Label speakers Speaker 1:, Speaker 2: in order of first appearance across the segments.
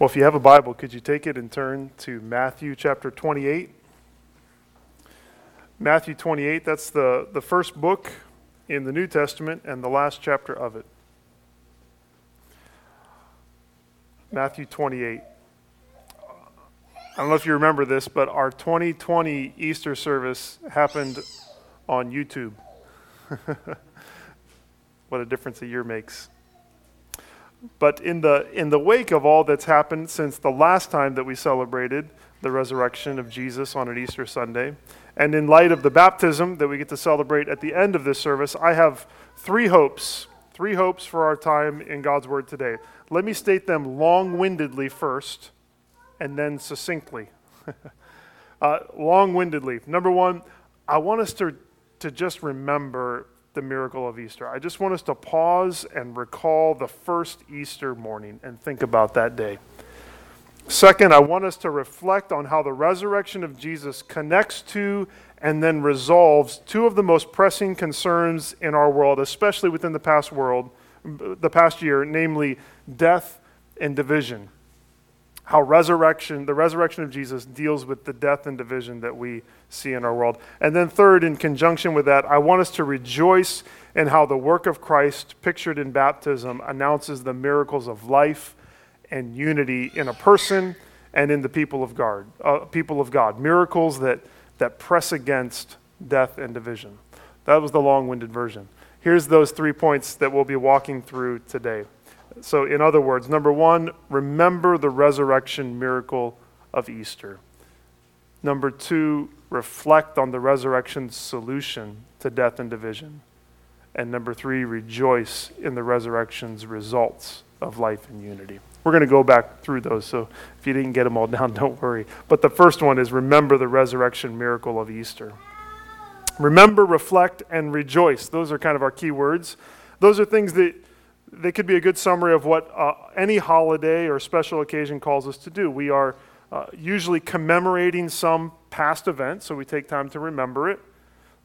Speaker 1: Well, if you have a Bible, could you take it and turn to Matthew chapter 28? Matthew 28, that's the, the first book in the New Testament and the last chapter of it. Matthew 28. I don't know if you remember this, but our 2020 Easter service happened on YouTube. what a difference a year makes. But in the, in the wake of all that's happened since the last time that we celebrated the resurrection of Jesus on an Easter Sunday, and in light of the baptism that we get to celebrate at the end of this service, I have three hopes, three hopes for our time in God's Word today. Let me state them long windedly first, and then succinctly. uh, long windedly. Number one, I want us to, to just remember the miracle of Easter. I just want us to pause and recall the first Easter morning and think about that day. Second, I want us to reflect on how the resurrection of Jesus connects to and then resolves two of the most pressing concerns in our world, especially within the past world, the past year, namely death and division how resurrection, the resurrection of Jesus deals with the death and division that we see in our world. And then, third, in conjunction with that, I want us to rejoice in how the work of Christ, pictured in baptism, announces the miracles of life and unity in a person and in the people of God. Uh, people of God, miracles that that press against death and division. That was the long-winded version. Here's those three points that we'll be walking through today. So, in other words, number one, remember the resurrection miracle of Easter. Number two, reflect on the resurrection solution to death and division. And number three, rejoice in the resurrection's results of life and unity. We're going to go back through those, so if you didn't get them all down, don't worry. But the first one is remember the resurrection miracle of Easter. Remember, reflect, and rejoice. Those are kind of our key words. Those are things that they could be a good summary of what uh, any holiday or special occasion calls us to do. We are uh, usually commemorating some past event, so we take time to remember it.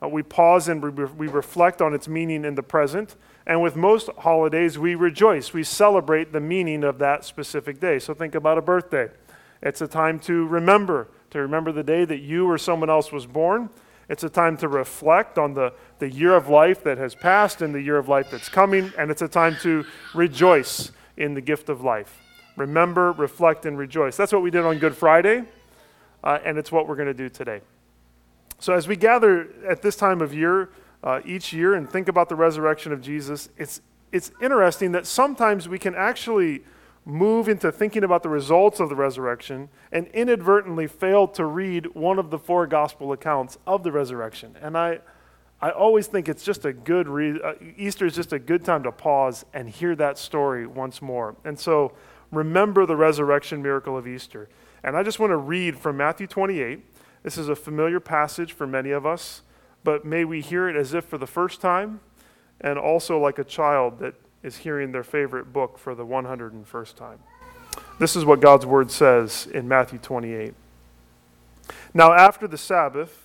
Speaker 1: Uh, we pause and re- we reflect on its meaning in the present. And with most holidays, we rejoice. We celebrate the meaning of that specific day. So think about a birthday. It's a time to remember, to remember the day that you or someone else was born. It's a time to reflect on the, the year of life that has passed and the year of life that's coming, and it's a time to rejoice in the gift of life. Remember, reflect, and rejoice. That's what we did on Good Friday, uh, and it's what we're going to do today. So, as we gather at this time of year, uh, each year, and think about the resurrection of Jesus, it's, it's interesting that sometimes we can actually move into thinking about the results of the resurrection and inadvertently fail to read one of the four gospel accounts of the resurrection. And I, I always think it's just a good re- uh, Easter is just a good time to pause and hear that story once more. And so remember the resurrection miracle of Easter. And I just want to read from Matthew 28. This is a familiar passage for many of us, but may we hear it as if for the first time and also like a child that is hearing their favorite book for the 101st time. This is what God's word says in Matthew 28. Now, after the Sabbath,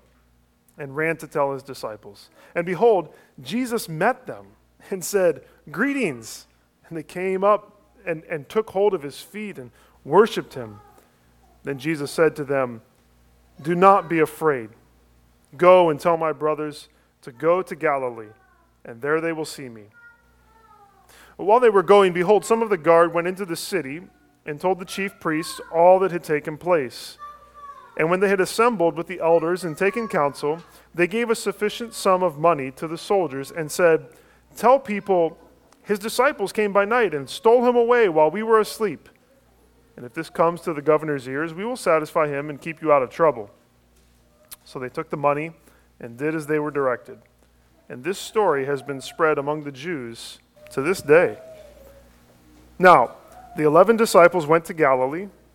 Speaker 1: and ran to tell his disciples. And behold, Jesus met them and said, Greetings. And they came up and, and took hold of his feet and worshiped him. Then Jesus said to them, Do not be afraid. Go and tell my brothers to go to Galilee, and there they will see me. While they were going, behold, some of the guard went into the city and told the chief priests all that had taken place. And when they had assembled with the elders and taken counsel, they gave a sufficient sum of money to the soldiers and said, Tell people, his disciples came by night and stole him away while we were asleep. And if this comes to the governor's ears, we will satisfy him and keep you out of trouble. So they took the money and did as they were directed. And this story has been spread among the Jews to this day. Now, the eleven disciples went to Galilee,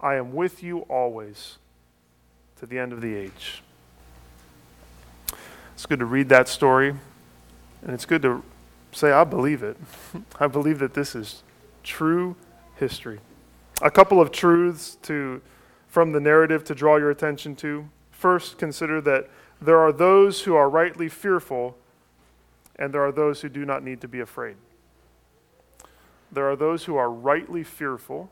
Speaker 1: I am with you always to the end of the age. It's good to read that story, and it's good to say, I believe it. I believe that this is true history. A couple of truths to, from the narrative to draw your attention to. First, consider that there are those who are rightly fearful, and there are those who do not need to be afraid. There are those who are rightly fearful,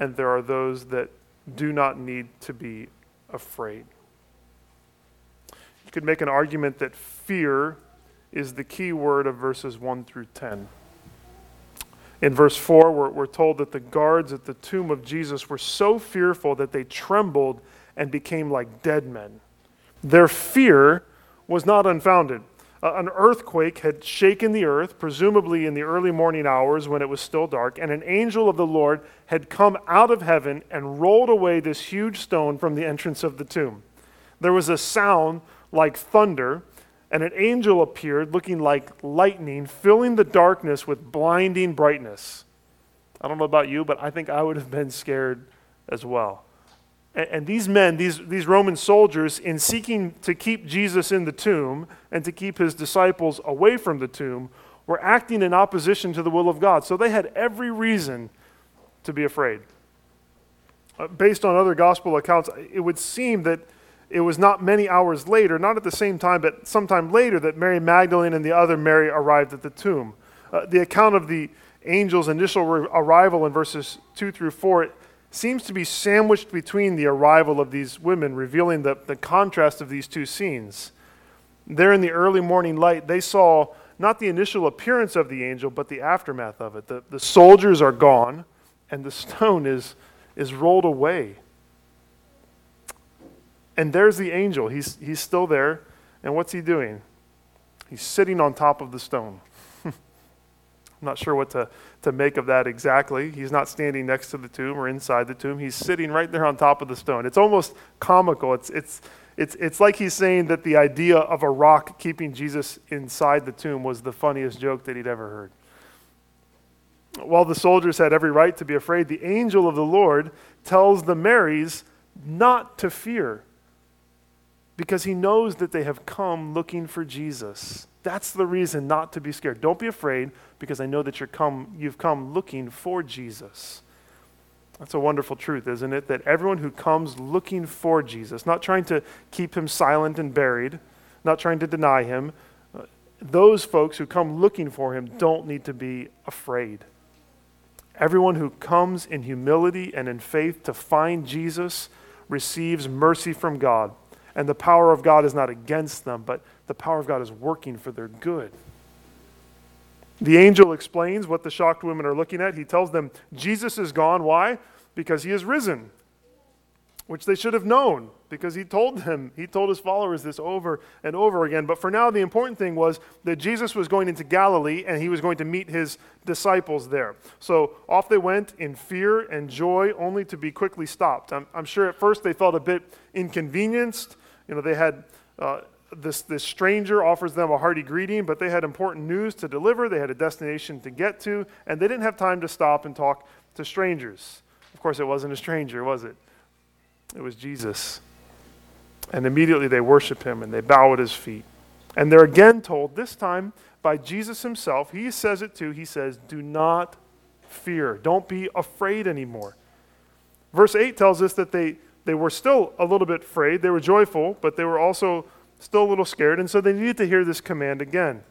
Speaker 1: and there are those that do not need to be afraid. You could make an argument that fear is the key word of verses 1 through 10. In verse 4, we're, we're, told that the guards at the tomb of Jesus were so fearful that they trembled and became like dead men. Their fear was not unfounded. Uh, an earthquake had shaken the earth, presumably in the early morning hours when it was still dark, and an angel of the Lord had come out of heaven and rolled away this huge stone from the entrance of the tomb. There was a sound like thunder and an angel appeared looking like lightning, filling the darkness with blinding brightness. I don't know about you, but I think I would have been scared as well. And, these men, these, these Roman soldiers, in seeking to keep Jesus in the tomb and to keep his disciples away from the tomb, were acting in opposition to the will of God. So they had every reason to be afraid. Uh, based on other gospel accounts, it would seem that it was not many hours later, not at the same time, but sometime later, that Mary Magdalene and the other Mary arrived at the tomb. Uh, the account of the angel's initial arrival in verses 2 through 4 seems to be sandwiched between the arrival of these women, revealing the, the contrast of these two scenes. There in the early morning light, they saw not the initial appearance of the angel, but the aftermath of it. The, the soldiers are gone, and the stone is, is rolled away. And there's the angel. He's, he's still there. And what's he doing? He's sitting on top of the stone. I'm not sure what to, to make of that exactly. He's not standing next to the tomb or inside the tomb. He's sitting right there on top of the stone. It's almost comical. It's, it's, it's, it's like he's saying that the idea of a rock keeping Jesus inside the tomb was the funniest joke that he'd ever heard. While the soldiers had every right to be afraid, the angel of the Lord tells the Marys not to fear because he knows that they have come looking for Jesus. That's the reason not to be scared. Don't be afraid because I know that you're come, you've come looking for Jesus. That's a wonderful truth, isn't it? That everyone who comes looking for Jesus, not trying to keep him silent and buried, not trying to deny him, uh, those folks who come looking for him don't need to be afraid. Everyone who comes in humility and in faith to find Jesus receives mercy from God and the power of God is not against them, but the power of God is working for their good. The angel explains what the shocked women are looking at. He tells them, Jesus is gone. Why? Because he is risen which they should have known because he told them, he told his followers this over and over again. But for now, the important thing was that Jesus was going into Galilee and he was going to meet his disciples there. So off they went in fear and joy, only to be quickly stopped. I'm, I'm sure at first they felt a bit inconvenienced. You know, they had. Uh, this, this stranger offers them a hearty greeting, but they had important news to deliver. They had a destination to get to, and they didn't have time to stop and talk to strangers. Of course, it wasn't a stranger, was it? It was Jesus. And immediately they worship him and they bow at his feet. And they're again told, this time by Jesus himself, he says it too. He says, Do not fear. Don't be afraid anymore. Verse 8 tells us that they, they they were still a little bit afraid. They were joyful, but they were also still a little scared, and so they needed to hear this command again.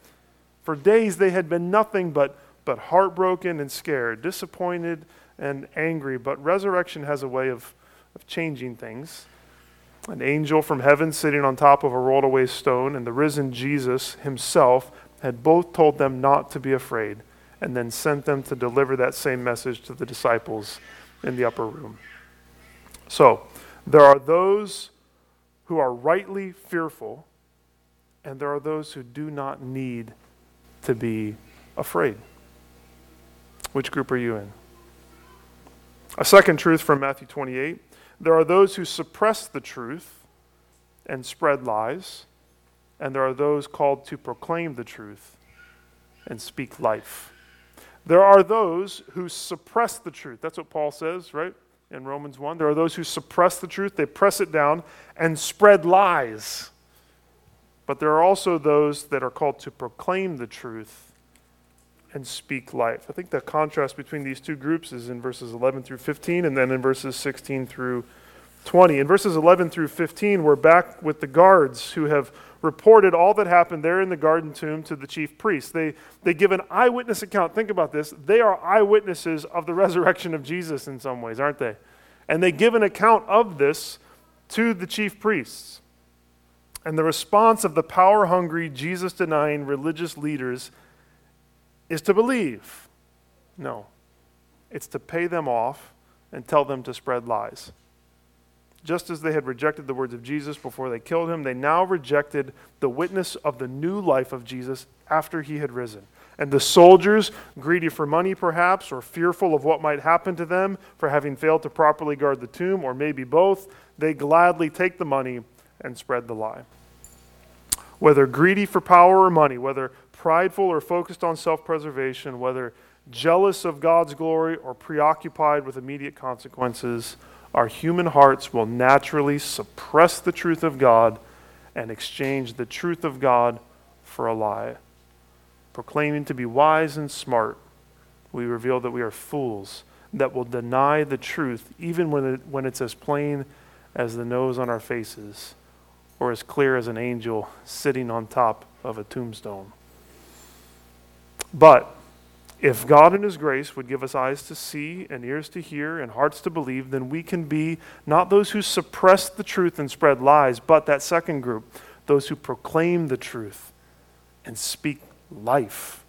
Speaker 1: For days they had been nothing but, but heartbroken and scared, disappointed and angry. But resurrection has a way of, of changing things. An angel from heaven sitting on top of a rolled away stone, and the risen Jesus himself had both told them not to be afraid, and then sent them to deliver that same message to the disciples in the upper room. So, there are those who are rightly fearful, and there are those who do not need to be afraid. Which group are you in? A second truth from Matthew 28 there are those who suppress the truth and spread lies, and there are those called to proclaim the truth and speak life. There are those who suppress the truth. That's what Paul says, right? In Romans 1. There are those who suppress the truth, they press it down and spread lies. But there are also those that are called to proclaim the truth and speak life. I think the contrast between these two groups is in verses 11 through 15 and then in verses 16 through 20. In verses 11 through 15, we're back with the guards who have reported all that happened there in the garden tomb to the chief priests. They, they give an eyewitness account. Think about this. They are eyewitnesses of the resurrection of Jesus in some ways, aren't they? And they give an account of this to the chief priests. And the response of the power hungry, Jesus denying religious leaders is to believe. No, it's to pay them off and tell them to spread lies. Just as they had rejected the words of Jesus before they killed him, they now rejected the witness of the new life of Jesus after he had risen. And the soldiers, greedy for money perhaps, or fearful of what might happen to them for having failed to properly guard the tomb, or maybe both, they gladly take the money and spread the lie. Whether greedy for power or money, whether prideful or focused on self preservation, whether jealous of God's glory or preoccupied with immediate consequences, our human hearts will naturally suppress the truth of God and exchange the truth of God for a lie. Proclaiming to be wise and smart, we reveal that we are fools that will deny the truth even when, it, when it's as plain as the nose on our faces or as clear as an angel sitting on top of a tombstone. But if God in His grace would give us eyes to see and ears to hear and hearts to believe, then we can be not those who suppress the truth and spread lies, but that second group, those who proclaim the truth and speak life.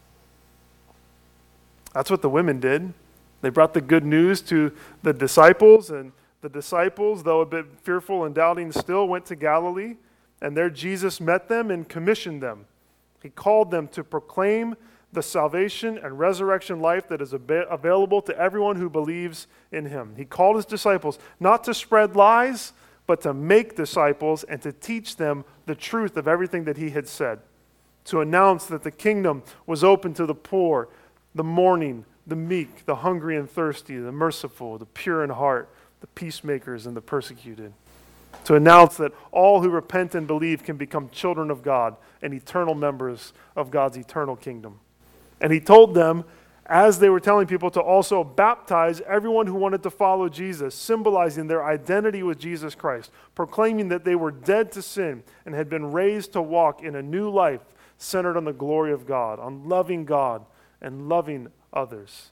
Speaker 1: That's what the women did. They brought the good news to the disciples, and the disciples, though a bit fearful and doubting still, went to Galilee, and there Jesus met them and commissioned them. He called them to proclaim the salvation and resurrection life that is available to everyone who believes in him. He called his disciples not to spread lies, but to make disciples and to teach them the truth of everything that he had said. To announce that the kingdom was open to the poor, the mourning, the meek, the hungry and thirsty, the merciful, the pure in heart, the peacemakers, and the persecuted. To announce that all who repent and believe can become children of God and eternal members of God's eternal kingdom. And he told them, as they were telling people, to also baptize everyone who wanted to follow Jesus, symbolizing their identity with Jesus Christ, proclaiming that they were dead to sin and had been raised to walk in a new life centered on the glory of God, on loving God and loving others.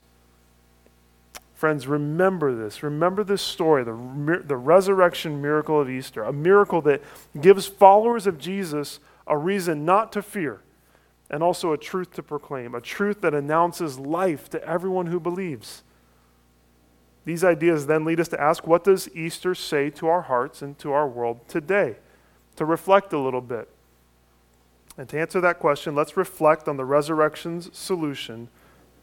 Speaker 1: Friends, remember this. Remember this story, the, the resurrection miracle of Easter, a miracle that gives followers of Jesus a reason not to fear and also a truth to proclaim, a truth that announces life to everyone who believes. These ideas then lead us to ask what does Easter say to our hearts and to our world today? To reflect a little bit. And to answer that question, let's reflect on the resurrection's solution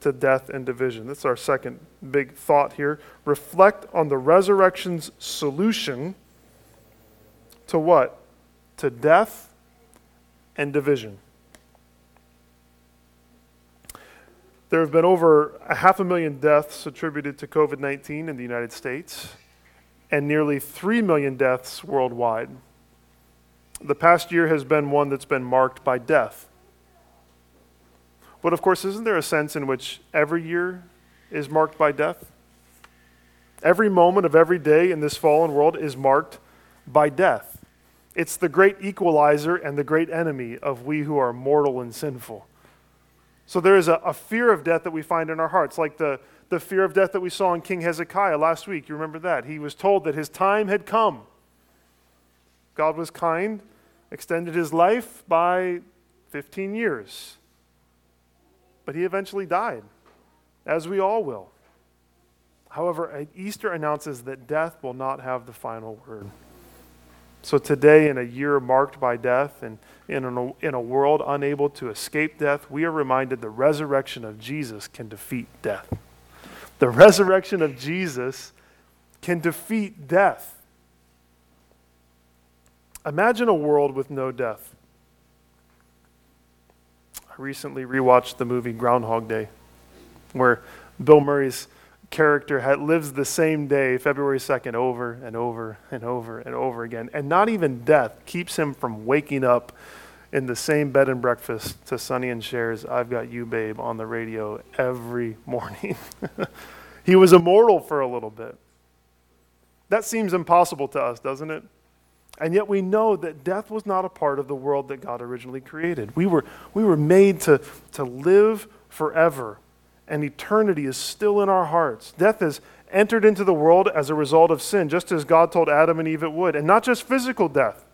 Speaker 1: to death and division. That's our second big thought here. Reflect on the resurrection's solution to what? To death and division. There have been over a half a million deaths attributed to COVID 19 in the United States and nearly 3 million deaths worldwide. The past year has been one that's been marked by death. But of course, isn't there a sense in which every year is marked by death? Every moment of every day in this fallen world is marked by death. It's the great equalizer and the great enemy of we who are mortal and sinful. So there is a, a, fear of death that we find in our hearts, like the, the fear of death that we saw in King Hezekiah last week. You remember that? He was told that his time had come. God was kind, extended his life by 15 years. But he eventually died, as we all will. However, Easter announces that death will not have the final word. So today, in a year marked by death and in a, in a world unable to escape death, we are reminded the resurrection of Jesus can defeat death. The resurrection of Jesus can defeat death. Imagine a world with no death. I recently rewatched the movie Groundhog Day, where Bill Murray's character lives the same day, February 2nd, over and over and over and over again. And not even death keeps him from waking up in the same bed and breakfast to Sonny and Cher's I've Got You Babe on the radio every morning. he was immortal for a little bit. That seems impossible to us, doesn't it? And yet we know that death was not a part of the world that God originally created. We were, we were made to, to live forever and eternity is still in our hearts. Death has entered into the world as a result of sin, just as God told Adam and Eve it would. And not just physical death,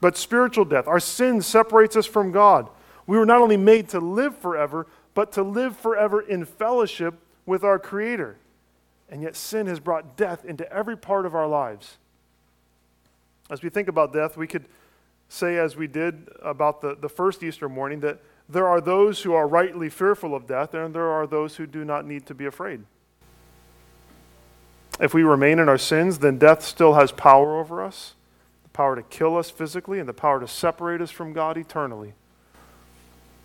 Speaker 1: but spiritual death. Our sin separates us from God. We were not only made to live forever, but to live forever in fellowship with our Creator. And yet, sin has brought death into every part of our lives. As we think about death, we could say, as we did about the, the first Easter morning, that there are those who are rightly fearful of death, and there are those who do not need to be afraid. If we remain in our sins, then death still has power over us the power to kill us physically and the power to separate us from God eternally.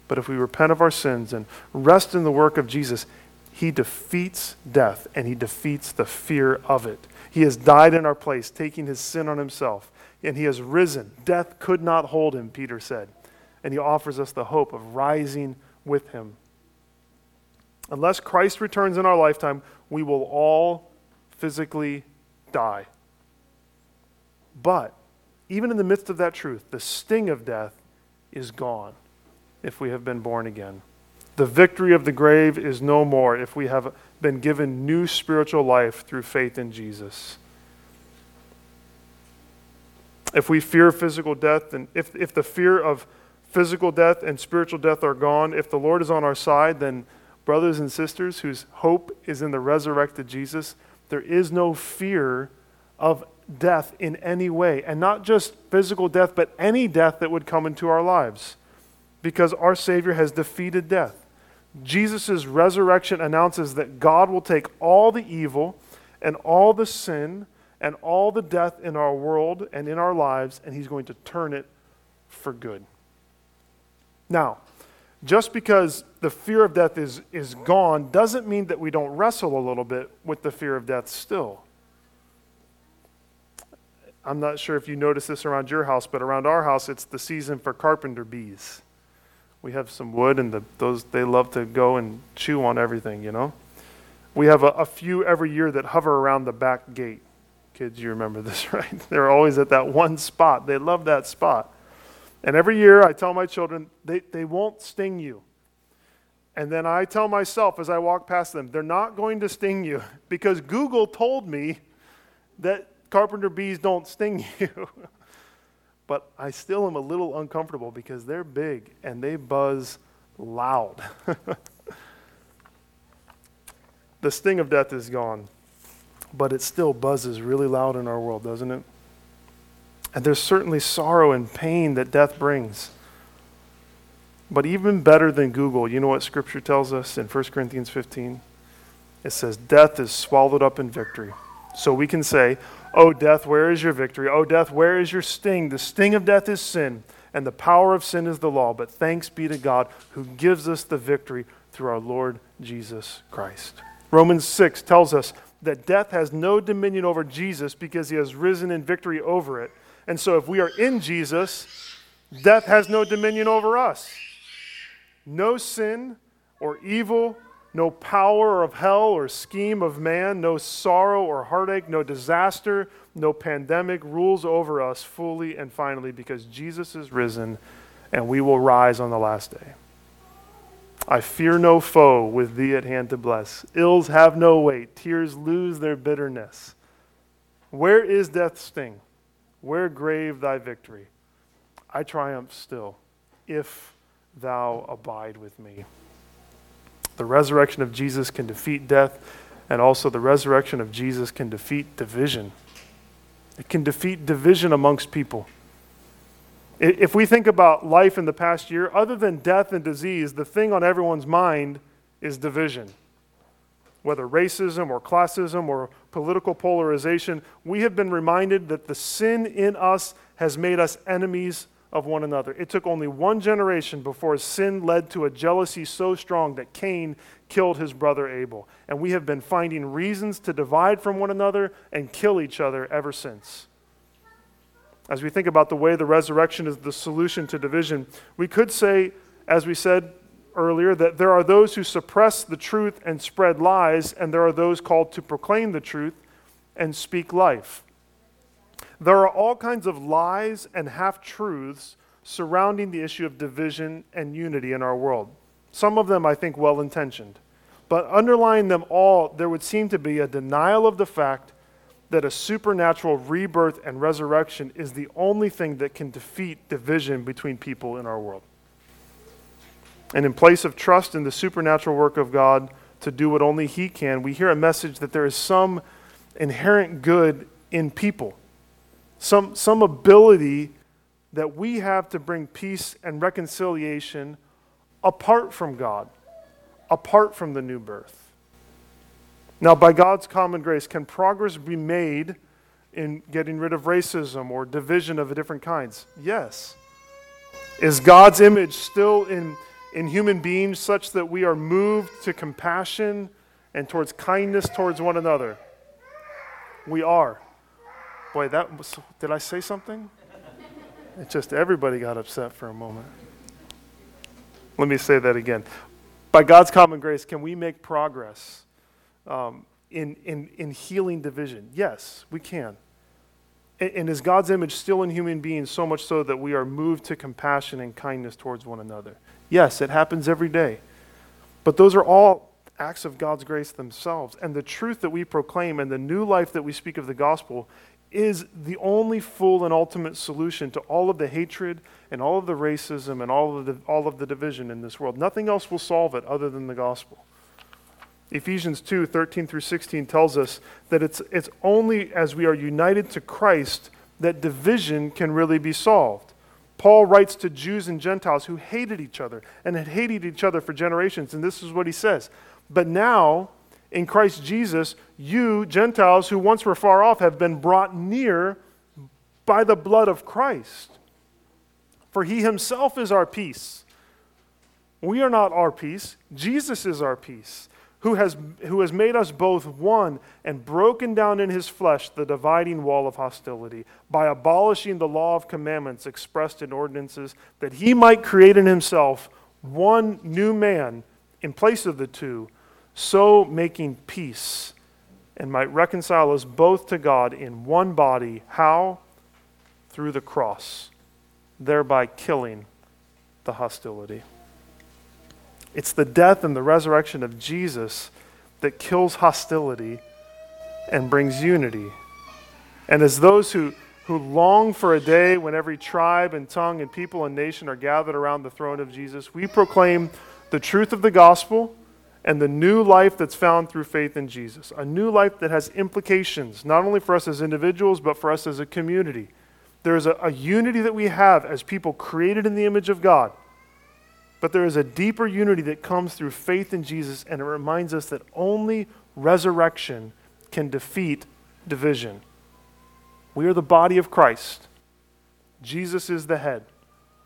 Speaker 1: But if we repent of our sins and rest in the work of Jesus, he defeats death and he defeats the fear of it. He has died in our place, taking his sin on himself, and he has risen. Death could not hold him, Peter said and he offers us the hope of rising with him. Unless Christ returns in our lifetime, we will all physically die. But even in the midst of that truth, the sting of death is gone if we have been born again. The victory of the grave is no more if we have been given new spiritual life through faith in Jesus. If we fear physical death, and if, if the fear of physical death and spiritual death are gone, if the Lord is on our side, then brothers and sisters whose hope is in the resurrected Jesus, there is no fear of death in any way. And not just physical death, but any death that would come into our lives. Because our Savior has defeated death. Jesus' resurrection announces that God will take all the evil and all the sin and all the death in our world and in our lives, and He's going to turn it for good. Now, just because the fear of death is, is gone doesn't mean that we don't wrestle a little bit with the fear of death still. I'm not sure if you notice this around your house, but around our house, it's the season for carpenter bees. We have some wood, and the, those they love to go and chew on everything, you know. We have a, a few every year that hover around the back gate. Kids, you remember this, right? They're always at that one spot. They love that spot. And every year I tell my children, they, they won't sting you. And then I tell myself as I walk past them, they're not going to sting you because Google told me that carpenter bees don't sting you. but I still am a little uncomfortable because they're big and they buzz loud. the sting of death is gone, but it still buzzes really loud in our world, doesn't it? And there's certainly sorrow and pain that death brings. But even better than Google, you know what Scripture tells us in 1 Corinthians 15? It says, Death is swallowed up in victory. So we can say, Oh, death, where is your victory? Oh, death, where is your sting? The sting of death is sin, and the power of sin is the law. But thanks be to God who gives us the victory through our Lord Jesus Christ. Romans 6 tells us that death has no dominion over Jesus because he has risen in victory over it. And so, if we are in Jesus, death has no dominion over us. No sin or evil no power of hell or scheme of man, no sorrow or heartache, no disaster, no pandemic rules over us fully and finally because Jesus is risen and we will rise on the last day. I fear no foe with thee at hand to bless. Ills have no weight, tears lose their bitterness. Where is death's sting? Where grave thy victory? I triumph still, if thou abide with me. The resurrection of Jesus can defeat death, and also the resurrection of Jesus can defeat division. It can defeat division amongst people. If we think about life in the past year, other than death and disease, the thing on everyone's mind is division. Whether racism or classism or political polarization, we have been reminded that the sin in us has made us enemies of one another. It took only one generation before sin led to a jealousy so strong that Cain killed his brother Abel. And we have been finding reasons to divide from one another and kill each other ever since as we think about the way the resurrection is the solution to division, we could say, as we said earlier, that there are those who suppress the truth and spread lies, and there are those called to proclaim the truth and speak life. There are all kinds of lies and half truths surrounding the issue of division and unity in our world. Some of them, I think, well intentioned. But underlying them all, there would seem to be a denial of the fact that a supernatural rebirth and resurrection is the only thing that can defeat division between people in our world. And in place of trust in the supernatural work of God to do what only He can, we hear a message that there is some inherent good in people, some, some ability that we have to bring peace and reconciliation apart from God, apart from the new birth. Now, by God's common grace, can progress be made in getting rid of racism or division of a different kinds? Yes. Is God's image still in, in human beings such that we are moved to compassion and towards kindness towards one another? We are. Boy, that was, did I say something? It just everybody got upset for a moment. Let me say that again. By God's common grace, can we make progress? um, in, in, in healing division? Yes, we can. And, and is God's image still in human beings so much so that we are moved to compassion and kindness towards one another? Yes, it happens every day. But those are all acts of God's grace themselves. And the truth that we proclaim and the new life that we speak of the gospel is the only full and ultimate solution to all of the hatred and all of the racism and all of the, all of the division in this world. Nothing else will solve it other than the gospel. Ephesians 2 13 through 16 tells us that it's, it's only as we are united to Christ that division can really be solved. Paul writes to Jews and Gentiles who hated each other and had hated each other for generations, and this is what he says. But now, in Christ Jesus, you, Gentiles who once were far off, have been brought near by the blood of Christ. For he himself is our peace. We are not our peace, Jesus is our peace who has, who has made us both one and broken down in his flesh the dividing wall of hostility by abolishing the law of commandments expressed in ordinances, that he might create in himself one new man in place of the two, so making peace and might reconcile us both to God in one body. How? Through the cross, thereby killing the hostility. It's the death and the resurrection of Jesus that kills hostility and brings unity. And as those who, who long for a day when every tribe and tongue and people and nation are gathered around the throne of Jesus, we proclaim the truth of the gospel and the new life that's found through faith in Jesus. A new life that has implications, not only for us as individuals, but for us as a community. There is a, a unity that we have as people created in the image of God but there is a deeper unity that comes through faith in Jesus, and it reminds us that only resurrection can defeat division. We are the body of Christ. Jesus is the head.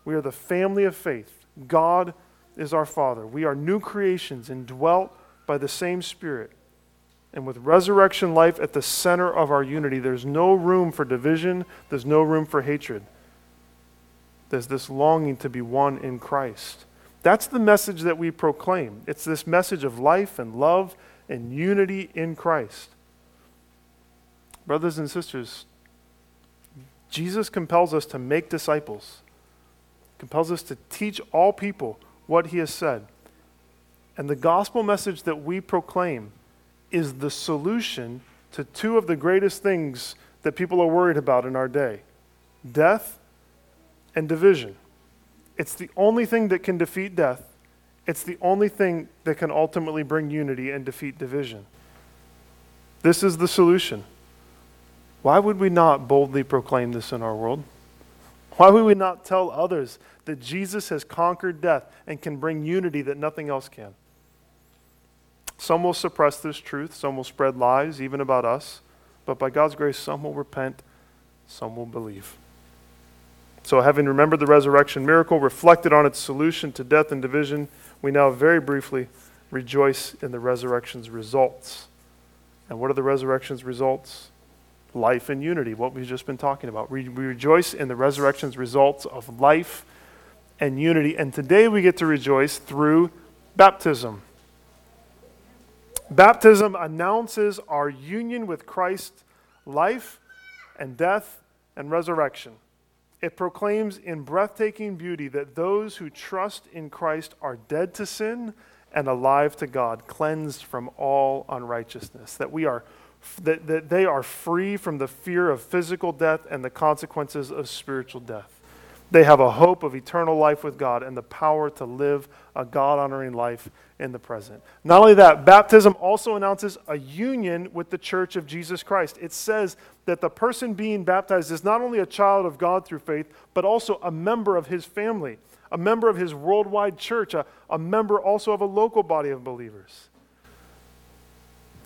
Speaker 1: We are the family of faith. God is our Father. We are new creations indwelt by the same Spirit. And with resurrection life at the center of our unity, there's no room for division, there's no room for hatred. There's this longing to be one in Christ. That's the message that we proclaim. It's this message of life and love and unity in Christ. Brothers and sisters, Jesus compels us to make disciples, compels us to teach all people what he has said. And the gospel message that we proclaim is the solution to two of the greatest things that people are worried about in our day death and division. It's the only thing that can defeat death. It's the only thing that can ultimately bring unity and defeat division. This is the solution. Why would we not boldly proclaim this in our world? Why would we not tell others that Jesus has conquered death and can bring unity that nothing else can? Some will suppress this truth, some will spread lies, even about us, but by God's grace, some will repent, some will believe. So, having remembered the resurrection miracle, reflected on its solution to death and division, we now very briefly rejoice in the resurrection's results. And what are the resurrection's results? Life and unity, what we've just been talking about. We, we rejoice in the resurrection's results of life and unity. And today we get to rejoice through baptism. Baptism announces our union with Christ's life and death and resurrection. It proclaims in breathtaking beauty that those who trust in Christ are dead to sin and alive to God, cleansed from all unrighteousness, that we are that, that they are free from the fear of physical death and the consequences of spiritual death. They have a hope of eternal life with God and the power to live a God honoring life in the present. Not only that, baptism also announces a union with the church of Jesus Christ. It says that the person being baptized is not only a child of God through faith, but also a member of his family, a member of his worldwide church, a, a member also of a local body of believers.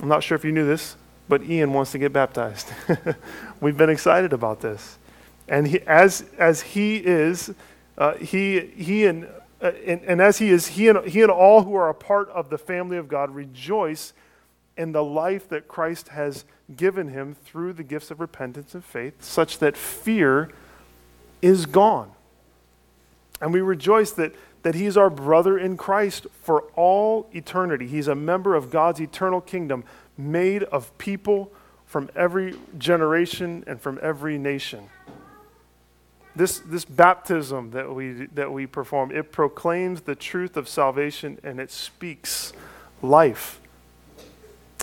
Speaker 1: I'm not sure if you knew this, but Ian wants to get baptized. We've been excited about this. And he, as, as he is, uh, he, he and uh, and, and, as he is, he and, he and all who are a part of the family of God rejoice in the life that Christ has given him through the gifts of repentance and faith, such that fear is gone. And we rejoice that, that he is our brother in Christ for all eternity. He's a member of God's eternal kingdom, made of people from every generation and from every nation this, this baptism that we, that we perform, it proclaims the truth of salvation and it speaks life.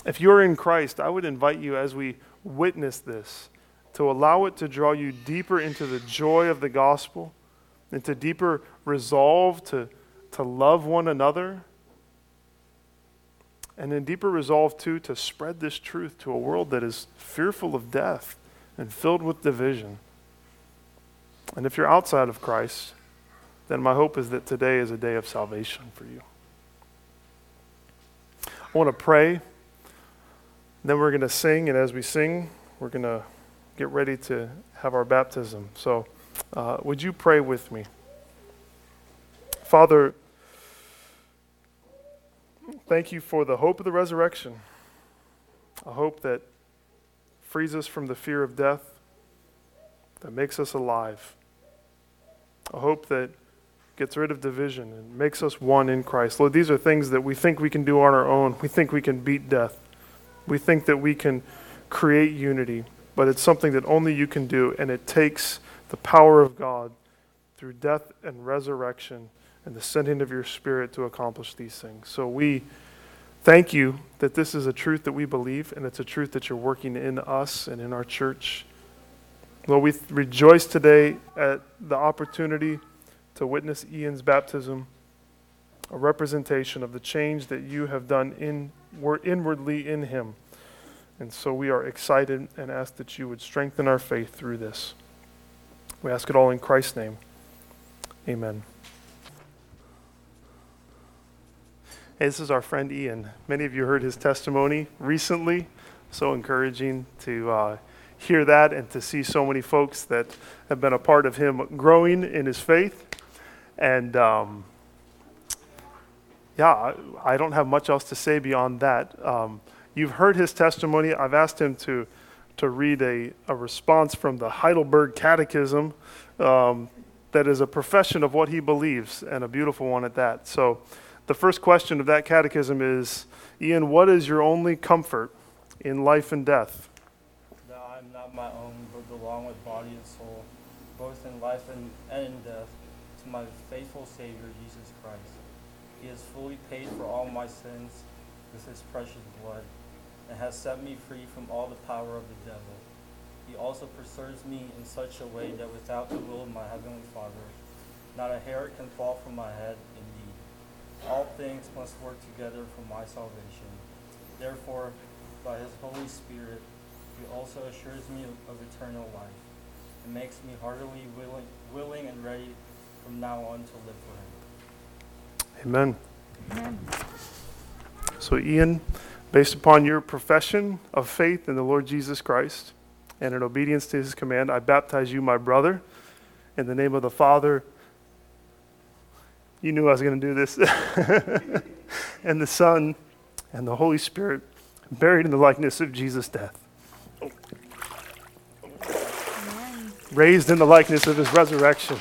Speaker 1: If you're in Christ, I would invite you as we witness this to allow it to draw you deeper into the joy of the gospel, into deeper resolve to, to love one another, and in deeper resolve, too, to spread this truth to a world that is fearful of death and filled with division. And if you're outside of Christ, then my hope is that today is a day of salvation for you. I want to pray. Then we're going to sing, and as we sing, we're going to get ready to have our baptism. So, uh, would you pray with me? Father, thank you for the hope of the resurrection, a hope that frees us from the fear of death, that makes us alive a hope that gets rid of division and makes us one in Christ. Lord, these are things that we think we can do on our own. We think we can beat death. We think that we can create unity, but it's something that only you can do, and it takes the power of God through death and resurrection and the sending of your Spirit to accomplish these things. So we thank you that this is a truth that we believe, and it's a truth that you're working in us and in our church. Lord, we rejoice today at the opportunity to witness Ian's baptism, a representation of the change that you have done in, were inwardly in him. And so we are excited and ask that you would strengthen our faith through this. We ask it all in Christ's name. Amen. Hey, this is our friend Ian. Many of you heard his testimony recently. So encouraging to. Uh, hear that and to see so many folks that have been a part of him growing in his faith. And um, yeah, I don't have much else to say beyond that. Um, you've heard his testimony. I've asked him to, to read a, a response from the Heidelberg Catechism. Um, that is a profession of what he believes, and a beautiful one at that. So, the first question of that catechism is Ian, what is your only comfort in life and death?
Speaker 2: That I am not my own, but belong with body and soul, both in life and, and in death, to my faithful Savior, Jesus Christ. He has fully paid for all my sins with his precious blood, and has set me free from all the power of the devil. He also preserves me in such a way that without the will of my heavenly Father, not a hair can fall from my head indeed. All things must work together for my salvation. Therefore, by his Holy Spirit, he also assures me of, of eternal life, and makes me heartily willing, willing and ready from now on to live for him.
Speaker 1: Amen.
Speaker 3: Amen.
Speaker 1: So, Ian, based upon your profession of faith in the Lord Jesus Christ and in obedience to his command, I baptize you, my brother, in the name of the Father. You knew I was going to do this. and the Son and the Holy Spirit, buried in the likeness of Jesus' death, Raised in the likeness of his resurrection